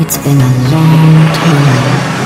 It's been a long time.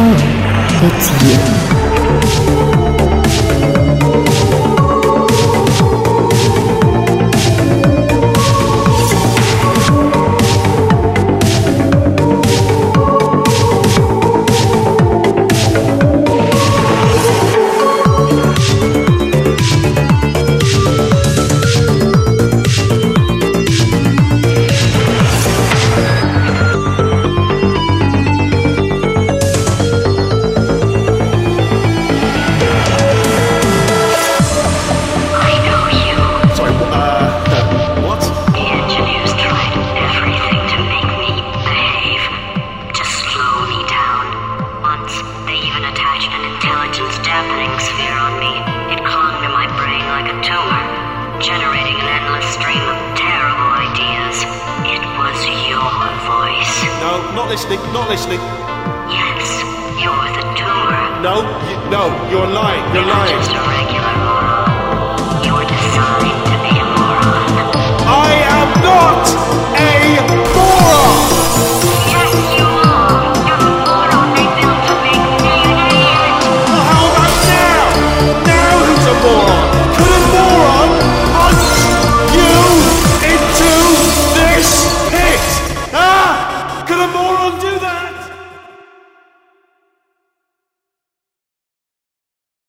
It's you. Generating an endless stream of terrible ideas. It was your voice. No, not listening, not listening. Yes, you're the tumor. No, you, no, you're lying, you're Not lying. just a regular